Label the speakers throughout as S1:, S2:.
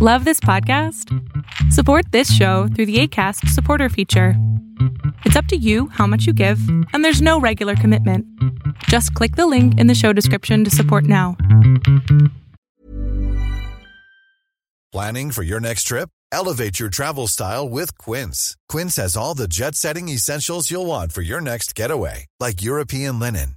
S1: Love this podcast? Support this show through the ACAST supporter feature. It's up to you how much you give, and there's no regular commitment. Just click the link in the show description to support now.
S2: Planning for your next trip? Elevate your travel style with Quince. Quince has all the jet setting essentials you'll want for your next getaway, like European linen,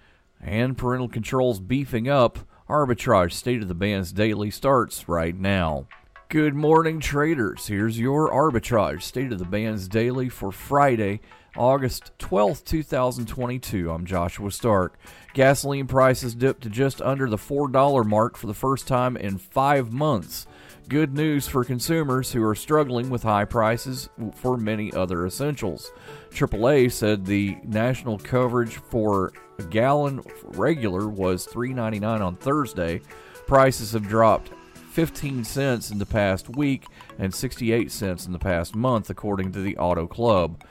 S3: and parental controls beefing up. Arbitrage State of the Bands Daily starts right now. Good morning, traders. Here's your Arbitrage State of the Bands Daily for Friday, August 12th, 2022. I'm Joshua Stark. Gasoline prices dipped to just under the $4 mark for the first time in five months. Good news for consumers who are struggling with high prices for many other essentials. AAA said the national coverage for a gallon regular was $3.99 on Thursday. Prices have dropped 15 cents in the past week and 68 cents in the past month, according to the Auto Club.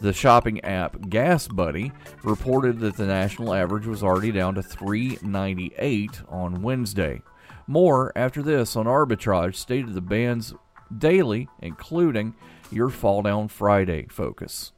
S3: The shopping app Gas Buddy reported that the national average was already down to 398 on Wednesday. More after this on Arbitrage State of the Bands Daily, including your Fall Down Friday focus.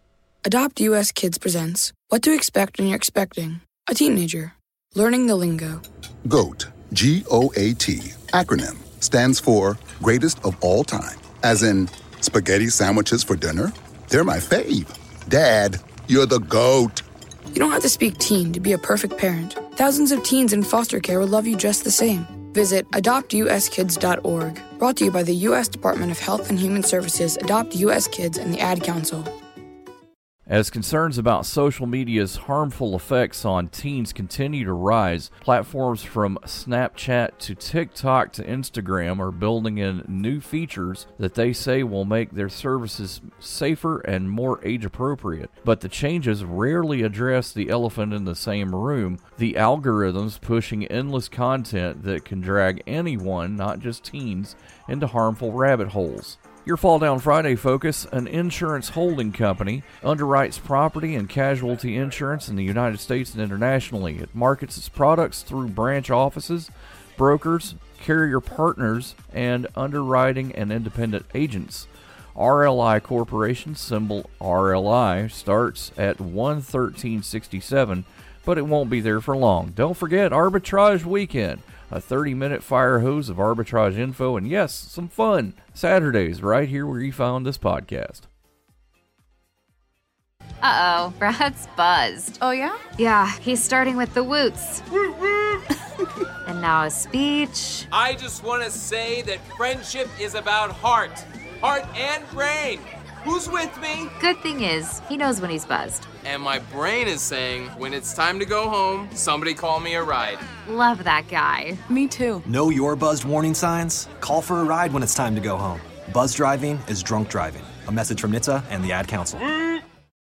S4: Adopt US Kids presents What to Expect When You're Expecting a Teenager. Learning the Lingo.
S5: GOAT, G O A T, acronym, stands for Greatest of All Time. As in, spaghetti sandwiches for dinner? They're my fave. Dad, you're the GOAT.
S4: You don't have to speak teen to be a perfect parent. Thousands of teens in foster care will love you just the same. Visit adoptuskids.org. Brought to you by the U.S. Department of Health and Human Services, Adopt U.S. Kids, and the Ad Council.
S3: As concerns about social media's harmful effects on teens continue to rise, platforms from Snapchat to TikTok to Instagram are building in new features that they say will make their services safer and more age appropriate. But the changes rarely address the elephant in the same room the algorithms pushing endless content that can drag anyone, not just teens, into harmful rabbit holes. Your Fall Down Friday focus an insurance holding company underwrites property and casualty insurance in the United States and internationally. It markets its products through branch offices, brokers, carrier partners, and underwriting and independent agents. RLI Corporation, symbol RLI, starts at 11367, but it won't be there for long. Don't forget Arbitrage Weekend a 30 minute fire hose of arbitrage info, and yes, some fun Saturdays right here where you found this podcast.
S6: Uh oh, Brad's buzzed.
S7: Oh, yeah?
S6: Yeah, he's starting with the woots. and now a speech.
S8: I just want to say that friendship is about heart, heart and brain. Who's with me?
S6: Good thing is, he knows when he's buzzed.
S8: And my brain is saying, when it's time to go home, somebody call me a ride.
S6: Love that guy.
S7: Me too.
S9: Know your buzzed warning signs? Call for a ride when it's time to go home. Buzz driving is drunk driving. A message from NHTSA and the Ad Council. Mm.